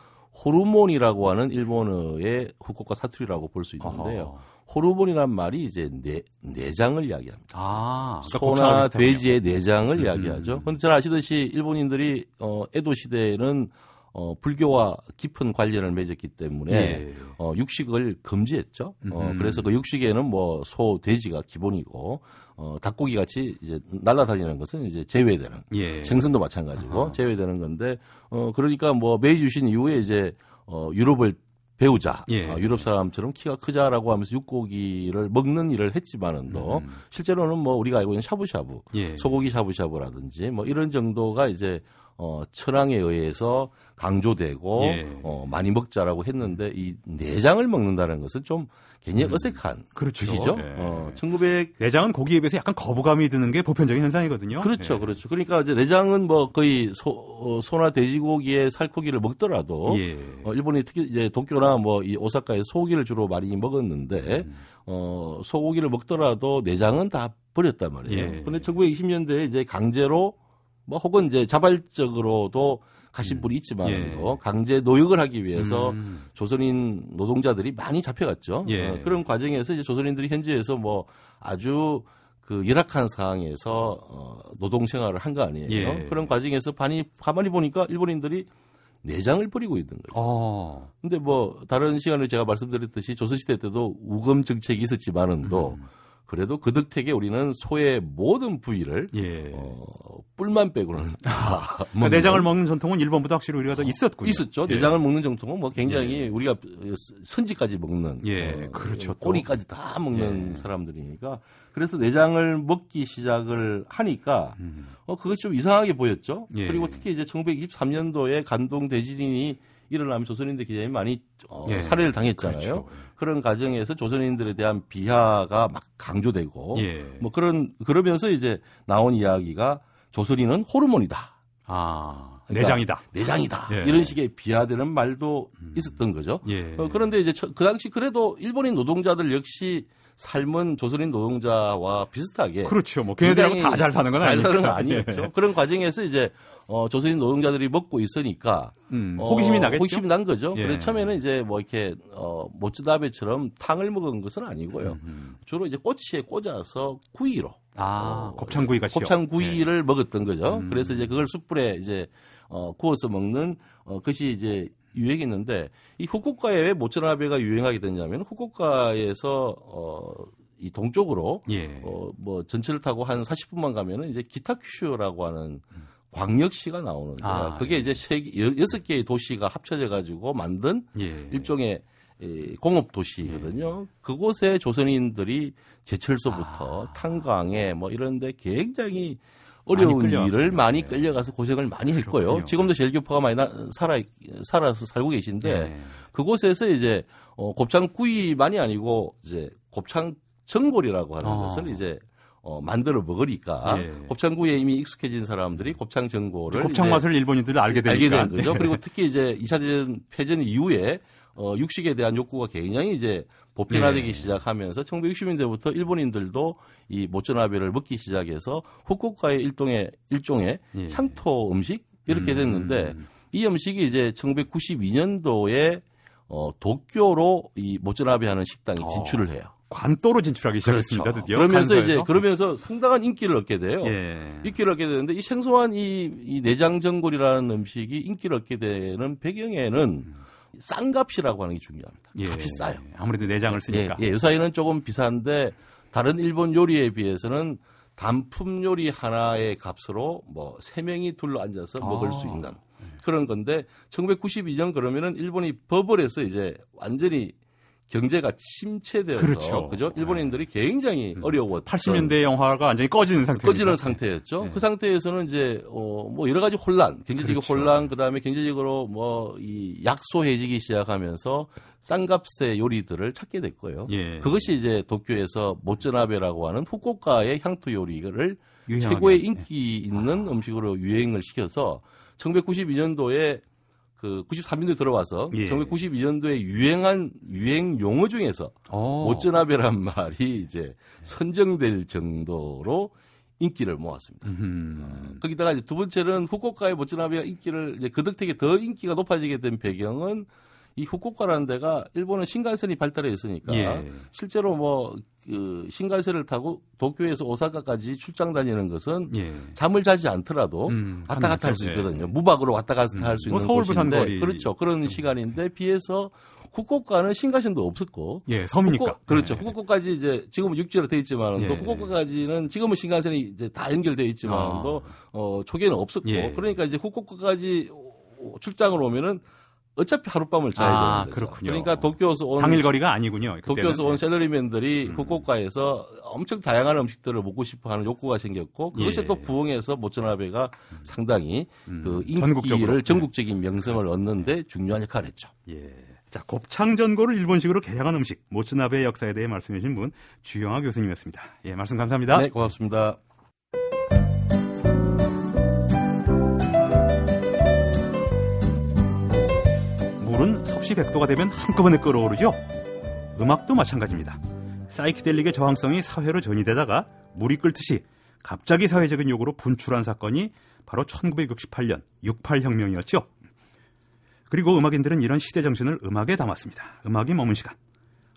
호르몬이라고 하는 일본어의 후쿠오카 사투리라고 볼 수 있는데요. 아하. 호르몬이란 말이 이제 내, 내장을 이야기합니다. 아, 소나 돼지의 내장을 음. 이야기하죠. 근데 잘 아시듯이 일본인들이 어, 에도 시대에는 어, 불교와 깊은 관련을 맺었기 때문에 예. 어, 육식을 금지했죠. 어, 그래서 그 육식에는 뭐 소, 돼지가 기본이고 어, 닭고기 같이 이제 날아다니는 것은 이제 제외되는 예. 생선도 마찬가지고 아하. 제외되는 건데 어, 그러니까 뭐 메이지 주신 이후에 이제 어, 유럽을 배우자. 예. 어, 유럽 사람처럼 키가 크자라고 하면서 육고기를 먹는 일을 했지만은도 음. 실제로는 뭐 우리가 알고 있는 샤브샤브, 예. 소고기 샤브샤브라든지 뭐 이런 정도가 이제 어, 철학에 의해서 강조되고 예. 어, 많이 먹자라고 했는데 이 내장을 먹는다는 것은 좀 굉장히 음. 어색한 그렇죠. 뜻이죠. 예. 어, 1900 내장은 고기에 비해서 약간 거부감이 드는 게 보편적인 현상이거든요. 그렇죠, 예. 그렇죠. 그러니까 이제 내장은 뭐 거의 소, 어, 소나 돼지고기의 살코기를 먹더라도 예. 어, 일본이 특히 이제 도쿄나 뭐 이 오사카에 소고기를 주로 많이 먹었는데 음. 어, 소고기를 먹더라도 내장은 다 버렸단 말이에요. 예. 근데 1920년대에 이제 강제로 뭐 혹은 이제 자발적으로도 가신 음. 분이 있지만 예. 강제 노역을 하기 위해서 음. 조선인 노동자들이 많이 잡혀갔죠. 예. 어, 그런 과정에서 이제 조선인들이 현지에서 뭐 아주 그 열악한 상황에서 어, 노동 생활을 한 거 아니에요. 예. 그런 과정에서 반이 가만히 보니까 일본인들이 내장을 버리고 있는 거죠. 어. 근데 뭐 다른 시간에 제가 말씀드렸듯이 조선시대 때도 우금 정책이 있었지만은도 음. 그래도 그 덕택에 우리는 소의 모든 부위를 예. 어, 뿔만 빼고는 다 그러니까 내장을 먹는 전통은 일본보다 확실히 우리가 더 있었군요. 있었죠. 예. 내장을 먹는 전통은 뭐 굉장히 예. 우리가 선지까지 먹는 예, 어, 그렇죠. 꼬리까지 다 먹는 예. 사람들이니까 그래서 내장을 먹기 시작을 하니까 음. 어 그것이 좀 이상하게 보였죠. 예. 그리고 특히 이제 1923년도에 간동 대지진이 일어나면 조선인들 굉장히 많이 어, 예. 살해를 당했잖아요. 그렇죠. 그런 과정에서 조선인들에 대한 비하가 막 강조되고 예. 뭐 그런 그러면서 이제 나온 이야기가 조선인은 호르몬이다. 아, 그러니까 내장이다. 내장이다. 예. 이런 식의 비하되는 말도 음. 있었던 거죠. 예. 어, 그런데 이제 그 당시 그래도 일본인 노동자들 역시 삶은 조선인 노동자와 비슷하게 그렇죠. 뭐 걔네들하고 다 잘 사는 건 아니죠. 잘 사는 건 아니었죠. 예. 그런 과정에서 이제 어, 조선인 노동자들이 먹고 있으니까 음, 어, 호기심이 나겠죠. 호기심이 난 거죠. 예. 그래서 처음에는 이제 뭐 이렇게 어, 모츠다베처럼 탕을 먹은 것은 아니고요. 음, 음. 주로 이제 꼬치에 꽂아서 구이로 아, 어, 곱창구이가 곱창구이를 예. 먹었던 거죠. 음. 그래서 이제 그걸 숯불에 이제 어, 구워서 먹는 어, 그것이 이제 유행했는데 이 후쿠오카에 왜 모츠나베가 유행하게 됐냐면 후쿠오카에서 어, 이 동쪽으로 예. 어, 뭐 전철을 타고 한 40분만 가면은 이제 기타큐슈라고 하는 음. 광역시가 나오는데 아, 그게 예. 이제 세 여섯 개의 도시가 합쳐져 가지고 만든 예. 일종의 이 공업 도시거든요. 예. 그곳에 조선인들이 제철소부터 아. 탄광에 뭐 이런데 굉장히 어려운 많이 일을 많이 네. 끌려가서 고생을 많이 했고요. 그렇군요. 지금도 제일교포가 많이 나, 살아 살아서 살고 계신데 네. 그곳에서 이제 어, 곱창구이만이 아니고 이제 곱창 전골이라고 하는 어. 것을 이제 어, 만들어 먹으니까 예. 곱창구이에 이미 익숙해진 사람들이 곱창 전골을 곱창 맛을 일본인들이 알게 되니까 알게 된 거죠. 그리고 특히 이제 2차 대전 패전 이후에 어, 육식에 대한 욕구가 굉장히 이제 보편화되기 네. 시작하면서 1960년대부터 일본인들도 이 모쩌나베를 먹기 시작해서 후쿠오카의 일종의 일종의 예. 향토 음식 이렇게 음. 됐는데 음. 이 음식이 이제 1992년도에 어, 도쿄로 이 모쩌나베 하는 식당이 어. 진출을 해요. 관도로 진출하기 시작했습니다. 그렇죠. 드디어 그러면서 간서에서. 이제 그러면서 상당한 인기를 얻게 돼요. 예. 인기를 얻게 되는데 이 생소한 이, 이 내장전골이라는 음식이 인기를 얻게 되는 배경에는 음. 싼 값이라고 하는 게 중요합니다. 예. 값이 싸요. 아무래도 내장을 쓰니까. 예, 예. 요사이는 조금 비싼데 다른 일본 요리에 비해서는 단품 요리 하나의 값으로 뭐 세 명이 둘러 앉아서 아. 먹을 수 있는 그런 건데 1992년 그러면은 일본이 해서 이제 완전히 경제가 침체되어서 그렇죠. 그죠? 일본인들이 네. 굉장히 음. 어려웠 80년대 영화가 완전히 꺼지는 상태 꺼지는 상태였죠. 네. 그 상태에서는 이제 어뭐 여러 가지 혼란, 경제적 그렇죠. 혼란 그다음에 경제적으로 뭐 이 약소해지기 시작하면서 싼값의 요리들을 찾게 됐고요. 예. 그것이 이제 도쿄에서 모쩌나베라고 하는 후쿠오카의 향토 요리를 유행하게. 최고의 인기 있는 아. 음식으로 유행을 시켜서 1992년도에 그 93년도에 들어와서 예. 1992년도에 유행한 유행 용어 중에서 오. 어. 말이 이제 선정될 정도로 인기를 모았습니다. 어, 거기다가 이제 두 번째는 후쿠오카의 모츠나베가 인기를 이제 그덕택에 더 인기가 높아지게 된 배경은 이 후쿠오카라는 데가 일본은 신간선이 발달해 있으니까 예. 실제로 뭐 그 신간선을 타고 도쿄에서 오사카까지 출장 다니는 것은 예. 잠을 자지 않더라도 음, 왔다 갔다 할 수 있거든요. 예. 무박으로 왔다 갔다 음. 할수 뭐 있는 뭐 서울 부산 거리 그렇죠. 그런 음. 시간인데 비해서 후쿠오카는 신가신도 없었고 예 섬이니까 후쿠, 그렇죠 네. 후쿠오카까지 이제 지금은 육지로 돼 있지만 예. 후쿠오카까지는 지금은 신간선이 이제 다 연결돼 있지만도 아. 어 초기에는 없었고 예. 그러니까 이제 후쿠오카까지 출장을 오면은 어차피 하룻밤을 자야 아, 되는 거죠. 그렇군요. 그러니까 도쿄에서 온 당일 거리가 아니군요. 도쿄에서 온 네. 셀러리맨들이 음. 후쿠오카에서 엄청 다양한 음식들을 먹고 싶어하는 욕구가 생겼고 그것이 예. 또 부흥해서 모츠나베가 음. 상당히 음. 그 인기를 전국적으로. 전국적인 명성을 네. 얻는데 중요한 역할을 했죠. 예. 자, 곱창전골을 일본식으로 개량한 음식 모츠나베의 역사에 대해 말씀해 주신 분 주영아 교수님이었습니다. 예, 말씀 감사합니다. 네, 고맙습니다. 섭씨 100도가 되면 한꺼번에 끓어오르죠. 음악도 마찬가지입니다. 사이키델릭의 저항성이 사회로 전이되다가 물이 끓듯이 갑자기 사회적인 요구로 분출한 사건이 바로 1968년 68혁명이었죠. 그리고 음악인들은 이런 시대 정신을 음악에 담았습니다. 음악이 머문 시간.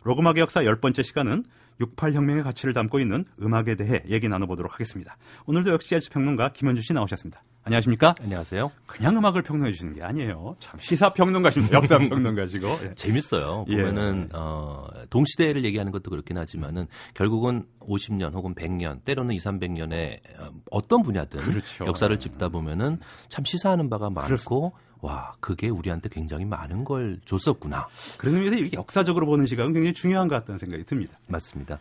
로그마의 역사 열 번째 시간은 68혁명의 가치를 담고 있는 음악에 대해 얘기 나눠보도록 하겠습니다. 오늘도 역시 재즈 평론가 김현주 씨 나오셨습니다. 안녕하십니까? 안녕하세요. 그냥 음악을 평론해 주시는 게 아니에요. 참 시사 평론가십니다. 역사 평론가시고. 예. 재밌어요. 예. 보면은 예. 어, 동시대를 얘기하는 것도 그렇긴 하지만은 결국은 50년 혹은 100년 때로는 2, 300년의 어, 어떤 분야든 그렇죠. 역사를 짚다 보면은 참 시사하는 바가 많고 그렇습니다. 와, 그게 우리한테 굉장히 많은 걸 줬었구나. 그런 의미에서 이렇게 역사적으로 보는 시각은 굉장히 중요한 것 같다는 생각이 듭니다. 맞습니다.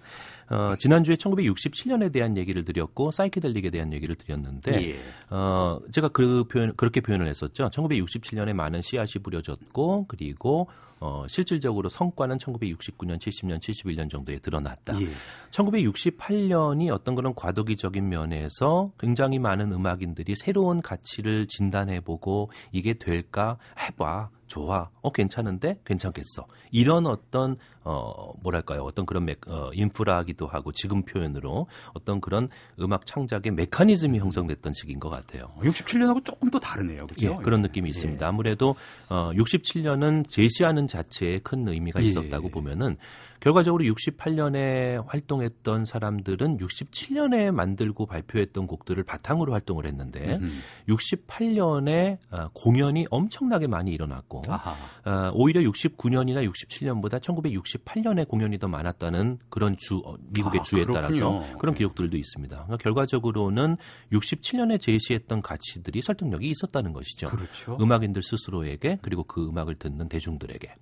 어, 지난주에 1967년에 대한 얘기를 드렸고 사이키델릭에 대한 얘기를 드렸는데 예. 어, 제가 그 표현 그렇게 표현을 했었죠. 1967년에 많은 씨앗이 부려졌고 그리고 어, 실질적으로 성과는 1969년, 70년, 71년 정도에 드러났다. 예. 1968년이 어떤 그런 과도기적인 면에서 굉장히 많은 음악인들이 새로운 가치를 진단해보고 이게 될까 해봐. 좋아, 어 괜찮은데 괜찮겠어. 이런 어떤 어 뭐랄까요, 어떤 그런 메, 어, 인프라기도 하고 지금 표현으로 어떤 그런 음악 창작의 메커니즘이 형성됐던 시기인 것 같아요. 67년하고 조금 또 다르네요, 그렇죠? 예, 그런 느낌이 예. 있습니다. 아무래도 어 67년은 제시하는 자체에 큰 의미가 예. 있었다고 예. 보면은 결과적으로 68년에 활동했던 사람들은 67년에 만들고 발표했던 곡들을 바탕으로 활동을 했는데 음흠. 68년에 아, 공연이 엄청나게 많이 일어났고 아, 오히려 69년이나 67년보다 1968년에 공연이 더 많았다는 그런 주 어, 미국의 아, 주에 그렇군요. 따라서 그런 기록들도 있습니다. 그러니까 결과적으로는 67년에 제시했던 가치들이 설득력이 있었다는 것이죠. 그렇죠. 음악인들 스스로에게 그리고 그 음악을 듣는 대중들에게.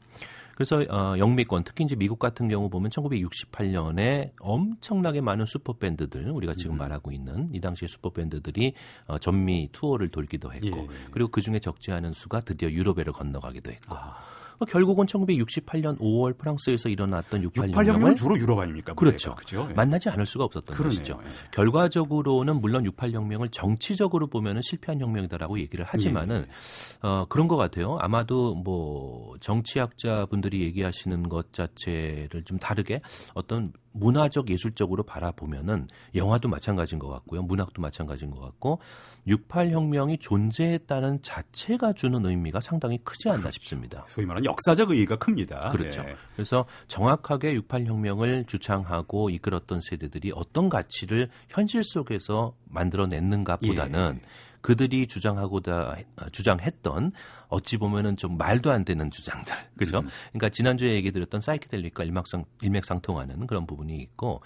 그래서 어, 영미권 특히 이제 미국 같은 경우 보면 1968년에 엄청나게 많은 슈퍼 밴드들 우리가 지금 음. 말하고 있는 이 당시의 슈퍼 밴드들이 어, 전미 투어를 돌기도 했고 예. 그리고 그 중에 적지 않은 수가 드디어 유럽에를 건너가기도 했고. 아. 뭐 결국은 1968년 5월 프랑스에서 일어났던 68혁명은 주로 유럽 아닙니까? 그렇죠. 그렇죠? 만나지 않을 수가 없었던 그러네요. 것이죠. 예. 결과적으로는 물론 68혁명을 정치적으로 보면은 실패한 혁명이다라고 얘기를 하지만은 예. 어, 그런 것 같아요. 아마도 뭐 정치학자 분들이 얘기하시는 것 자체를 좀 다르게 어떤 문화적 예술적으로 바라보면은 영화도 마찬가지인 것 같고요. 문학도 마찬가지인 것 같고 68 혁명이 존재했다는 자체가 주는 의미가 상당히 크지 않나 그렇죠. 싶습니다. 소위 말하는 역사적 의의가 큽니다. 그렇죠. 네. 그래서 정확하게 68혁명을 주창하고 이끌었던 세대들이 어떤 가치를 현실 속에서 만들어냈는가 보다는 예. 그들이 주장하고다 주장했던 어찌 보면은 좀 말도 안 되는 주장들, 그죠? 음. 그러니까 지난주에 얘기 드렸던 사이키델릭과 일맥상 일맥상통하는 그런 부분이 있고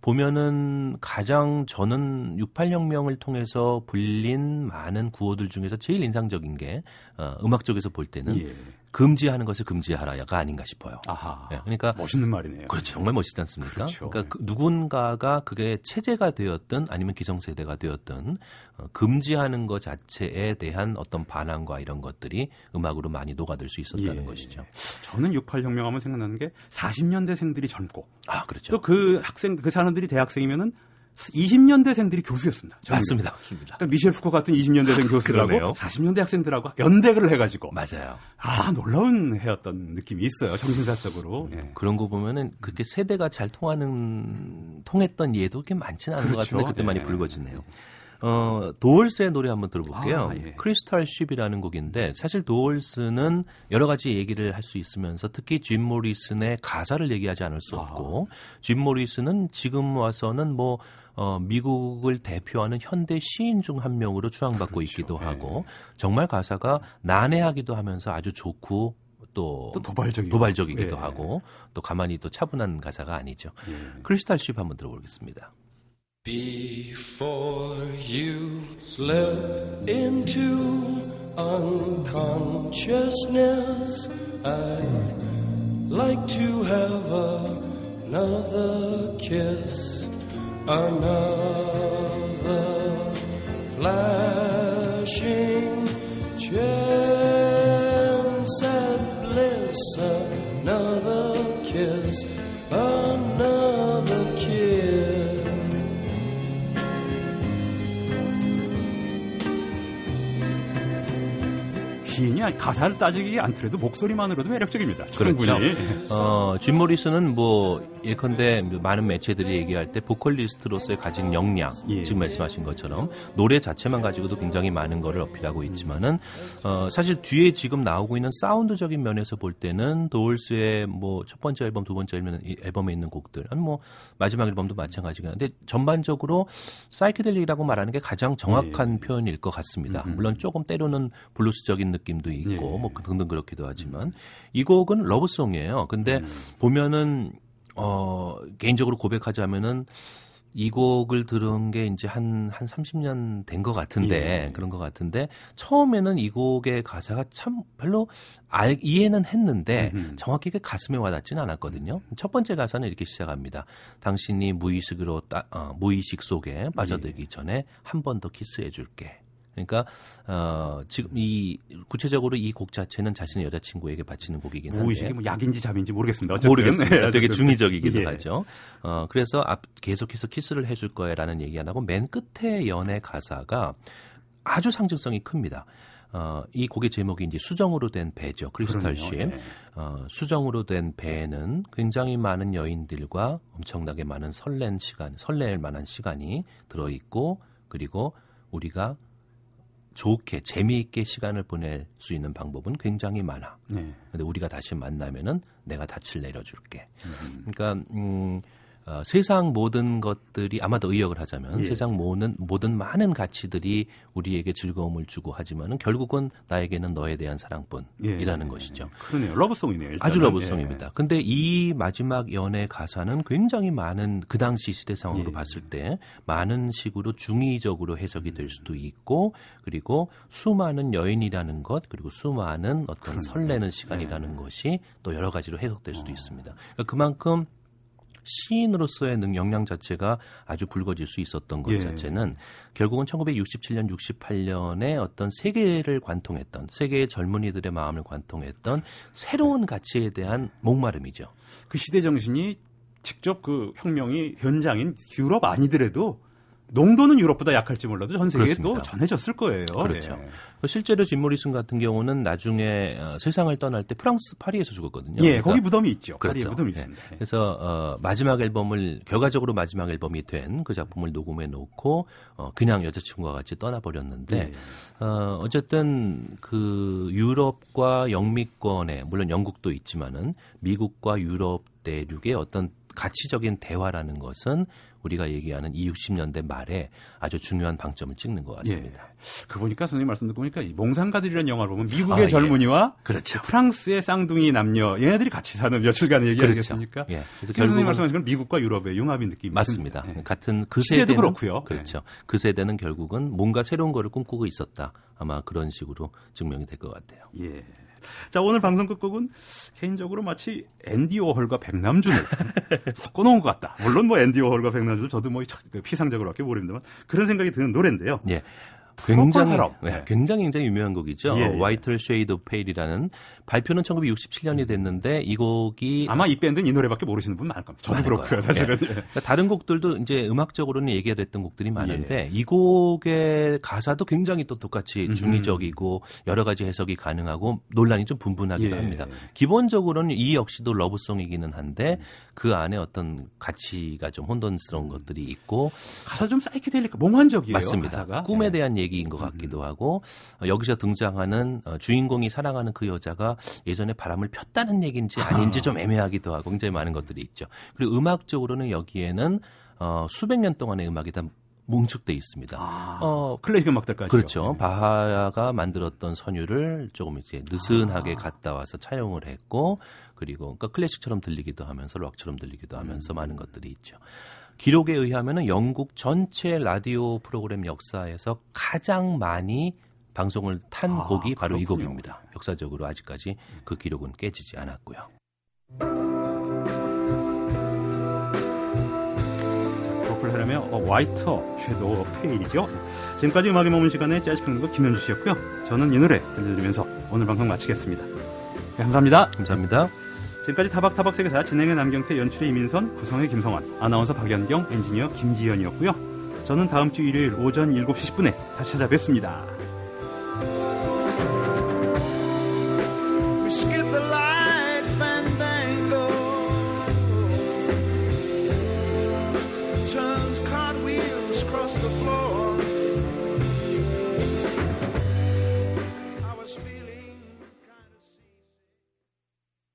보면은 가장 저는 68혁명을 통해서 불린 많은 구호들 중에서 제일 인상적인 게 어, 음악 쪽에서 볼 때는 예. 금지하는 것을 금지하라가 아닌가 싶어요. 아하. 네, 그러니까 멋있는 말이네요. 그렇죠. 정말 멋있지 않습니까? 그렇죠. 그러니까 그 누군가가 그게 체제가 되었든 아니면 기성세대가 되었든 어, 금지하는 것 자체에 대한 어떤 반항과 이런 것들이 음악으로 많이 녹아들 수 있었다는 예. 것이죠. 저는 68혁명 하면 생각나는 게 40년대생들이 젊고 아, 그렇죠. 또 그 학생 그 사람들이 대학생이면은 20년대생들이 교수였습니다. 맞습니다. 맞습니다. 그러니까 미셸 푸코 같은 20년대생 교수들하고 40년대 학생들하고 연대를 해가지고 맞아요. 아 놀라운 해였던 느낌이 있어요. 정신사적으로. 음, 예. 그런 거 보면은 그렇게 세대가 잘 통하는 통했던 예도 꽤 많지는 않은 그렇죠. 것 같은데 그때 예. 많이 불거지네요. 어, 도올스의 노래 한번 들어볼게요. 아, 예. 크리스탈 쉽이라는 곡인데 사실 도올스는 여러 가지 얘기를 할 수 있으면서 특히 짐 모리슨의 가사를 얘기하지 않을 수 없고 아. 짐 모리슨은 지금 와서는 뭐 어, 미국을 대표하는 현대 시인 중 한 명으로 추앙받고 그렇죠. 있기도 예. 하고 정말 가사가 난해하기도 하면서 아주 좋고 또, 또 도발적이고. 도발적이기도 예. 하고 또 가만히 또 차분한 가사가 아니죠. 예. 크리스탈 쉽 한번 들어보겠습니다. Before you slip into unconsciousness, I'd like to have another kiss, another flashing chance at bliss, 시인의 가사를 따지기 않더라도 목소리만으로도 매력적입니다. 그렇죠. 어, 짐 모리슨은 뭐 예컨대 많은 매체들이 얘기할 때 보컬리스트로서의 가진 역량, 예. 지금 말씀하신 것처럼 노래 자체만 가지고도 굉장히 많은 거를 어필하고 있지만은 어, 사실 뒤에 지금 나오고 있는 사운드적인 면에서 볼 때는 도어스의 뭐 첫 번째 앨범, 두 번째 앨범, 앨범에 있는 곡들, 뭐 마지막 앨범도 마찬가지가 근데 전반적으로 사이키델릭이라고 말하는 게 가장 정확한 예. 표현일 것 같습니다. 음. 물론 조금 때로는 블루스적인 느낌 느낌도 있고 예. 뭐 등등 그렇기도 하지만 이 곡은 love song이에요. 근데 음. 보면은 어 개인적으로 고백하자면은 이 곡을 들은 게 이제 한, 한 30년 된 것 같은데, 예. 그런 것 같은데, 처음에는 이 곡의 가사가 참 별로 알, 이해는 했는데, 음흠. 정확히 그 가슴에 와닿지는 않았거든요. 첫 번째 가사는 이렇게 시작합니다. 당신이 무의식으로, 따, 어, 무의식 속에 빠져들기 예. 전에 한 번 더 키스해 줄게. 그러니까 어 지금 이 구체적으로 이 곡 자체는 자신의 여자친구에게 바치는 곡이긴 한데 무의식이 뭐 약인지 잠인지 모르겠습니다. 어쨌든. 모르겠습니다. 네, 되게 중의적이기도 예. 하죠. 어 그래서 앞 계속해서 키스를 해줄 거야라는 얘기 안 하고 맨 끝에 연애 가사가 아주 상징성이 큽니다. 어, 이 곡의 제목이 이제 수정으로 된 배죠. 크리스탈 십. 예. 어, 수정으로 된 배에는 굉장히 많은 여인들과 엄청나게 많은 설렌 시간, 설렐 만한 시간이 들어있고, 그리고 우리가 좋게 재미있게 시간을 보낼 수 있는 방법은 굉장히 많아. 네. 근데 우리가 다시 만나면은 내가 닻을 내려줄게. 음. 그러니까 음 어, 세상 모든 것들이 아마도 의역을 하자면 예. 세상 모든 모든 많은 가치들이 우리에게 즐거움을 주고 하지만은 결국은 나에게는 너에 대한 사랑뿐이라는 예. 것이죠. 그러네요. 러브송이네요. 일단은. 아주 러브송입니다. 예. 근데 이 마지막 연애 가사는 굉장히 많은 그 당시 시대 상황으로 예. 봤을 때 많은 식으로 중의적으로 해석이 될 수도 있고 그리고 수많은 여인이라는 것 그리고 수많은 어떤 그러네요. 설레는 시간이라는 예. 것이 또 여러 가지로 해석될 수도 어. 있습니다. 그러니까 그만큼 시인으로서의 능 역량 자체가 아주 굵어질 수 있었던 것 예. 자체는 결국은 1967년, 68년에 어떤 세계를 관통했던 세계의 젊은이들의 마음을 관통했던 새로운 가치에 대한 목마름이죠. 그 시대 정신이 직접 그 혁명이 현장인 유럽 아니더라도 농도는 유럽보다 약할지 몰라도 전 세계에 그렇습니다. 또 전해졌을 거예요. 그렇죠. 예. 실제로 짐 모리슨 같은 경우는 나중에 어, 세상을 떠날 때 프랑스 파리에서 죽었거든요. 예, 그러니까, 거기 무덤이 있죠. 그렇죠. 파리에 무덤이 예. 있습니다. 예. 그래서 어, 마지막 앨범을 결과적으로 마지막 앨범이 된 그 작품을 녹음해 놓고 어, 그냥 여자친구와 같이 떠나버렸는데 예. 어, 어쨌든 그 유럽과 영미권에 물론 영국도 있지만은 미국과 유럽 대륙의 어떤 가치적인 대화라는 것은 우리가 얘기하는 이 60년대 말에 아주 중요한 방점을 찍는 것 같습니다. 예. 그 보니까 선생님 말씀 듣고 보니까 몽상가들이라는 영화를 보면 미국의 아, 젊은이와 예. 그렇죠. 프랑스의 쌍둥이 남녀 얘네들이 같이 사는 며칠간 얘기 그렇죠. 아니겠습니까? 예. 그래서 결국 말씀하신 건 미국과 유럽의 융합인 느낌이 맞습니다. 예. 같은 그 세대는 그렇고요. 그렇죠. 그 세대는 결국은 뭔가 새로운 거를 꿈꾸고 있었다. 아마 그런 식으로 증명이 될 것 같아요. 예. 자, 오늘 방송 끝곡은 개인적으로 마치 앤디 워홀과 백남준을 섞어놓은 것 같다. 물론 뭐 앤디 워홀과 백남준 저도 뭐 피상적으로밖에 모릅니다만 그런 생각이 드는 노래인데요. 예. 굉장히 네, 굉장히 굉장히 유명한 곡이죠. 예, 예. Whiter Shade of Pale이라는 발표는 1967년이 됐는데 이 곡이 아마 이 밴드는 이 노래밖에 모르시는 분 많을 겁니다. 저도 그렇고요, 사실은. 예. 그러니까 다른 곡들도 이제 음악적으로는 얘기가 됐던 곡들이 많은데 예. 이 곡의 가사도 굉장히 또 똑같이 음. 중의적이고 여러 가지 해석이 가능하고 논란이 좀 분분하기도 예. 합니다. 기본적으로는 이 역시도 love song이기는 한데 그 안에 어떤 가치가 좀 혼돈스러운 것들이 있고 가사 좀 사이키델릭 몽환적이에요. 맞습니다. 가사가? 꿈에 예. 대한 얘기 인 것 같기도 음. 하고 어, 여기서 등장하는 어, 주인공이 사랑하는 그 여자가 예전에 바람을 폈다는 얘기인지 아닌지 좀 애매하기도 하고 굉장히 많은 것들이 있죠. 그리고 음악적으로는 여기에는 어, 수백 년 동안의 음악이 다 응축돼 있습니다. 아, 어, 클래식 음악들까지 그렇죠. 네. 바하가 만들었던 선율을 조금 이제 느슨하게 아. 갖다 와서 차용을 했고 그리고 그러니까 클래식처럼 들리기도 하면서 락처럼 들리기도 하면서 음. 많은 것들이 있죠. 기록에 의하면은 영국 전체 라디오 프로그램 역사에서 가장 많이 방송을 탄 아, 곡이 바로 그렇군요. 이 곡입니다. 역사적으로 아직까지 그 기록은 깨지지 않았고요. Procol Harum의 어, Whiter Shade of Pale이죠. 지금까지 음악이 머문 시간에 재즈 평론가 김현주 씨였고요. 저는 이 노래 들려드리면서 오늘 방송 마치겠습니다. 네, 감사합니다. 감사합니다. 지금까지 타박타박 세계사 진행의 남경태 연출의 이민선 구성의 김성환 아나운서 박연경 엔지니어 김지연이었고요. 저는 다음 주 일요일 오전 7시 10분에 다시 찾아뵙습니다.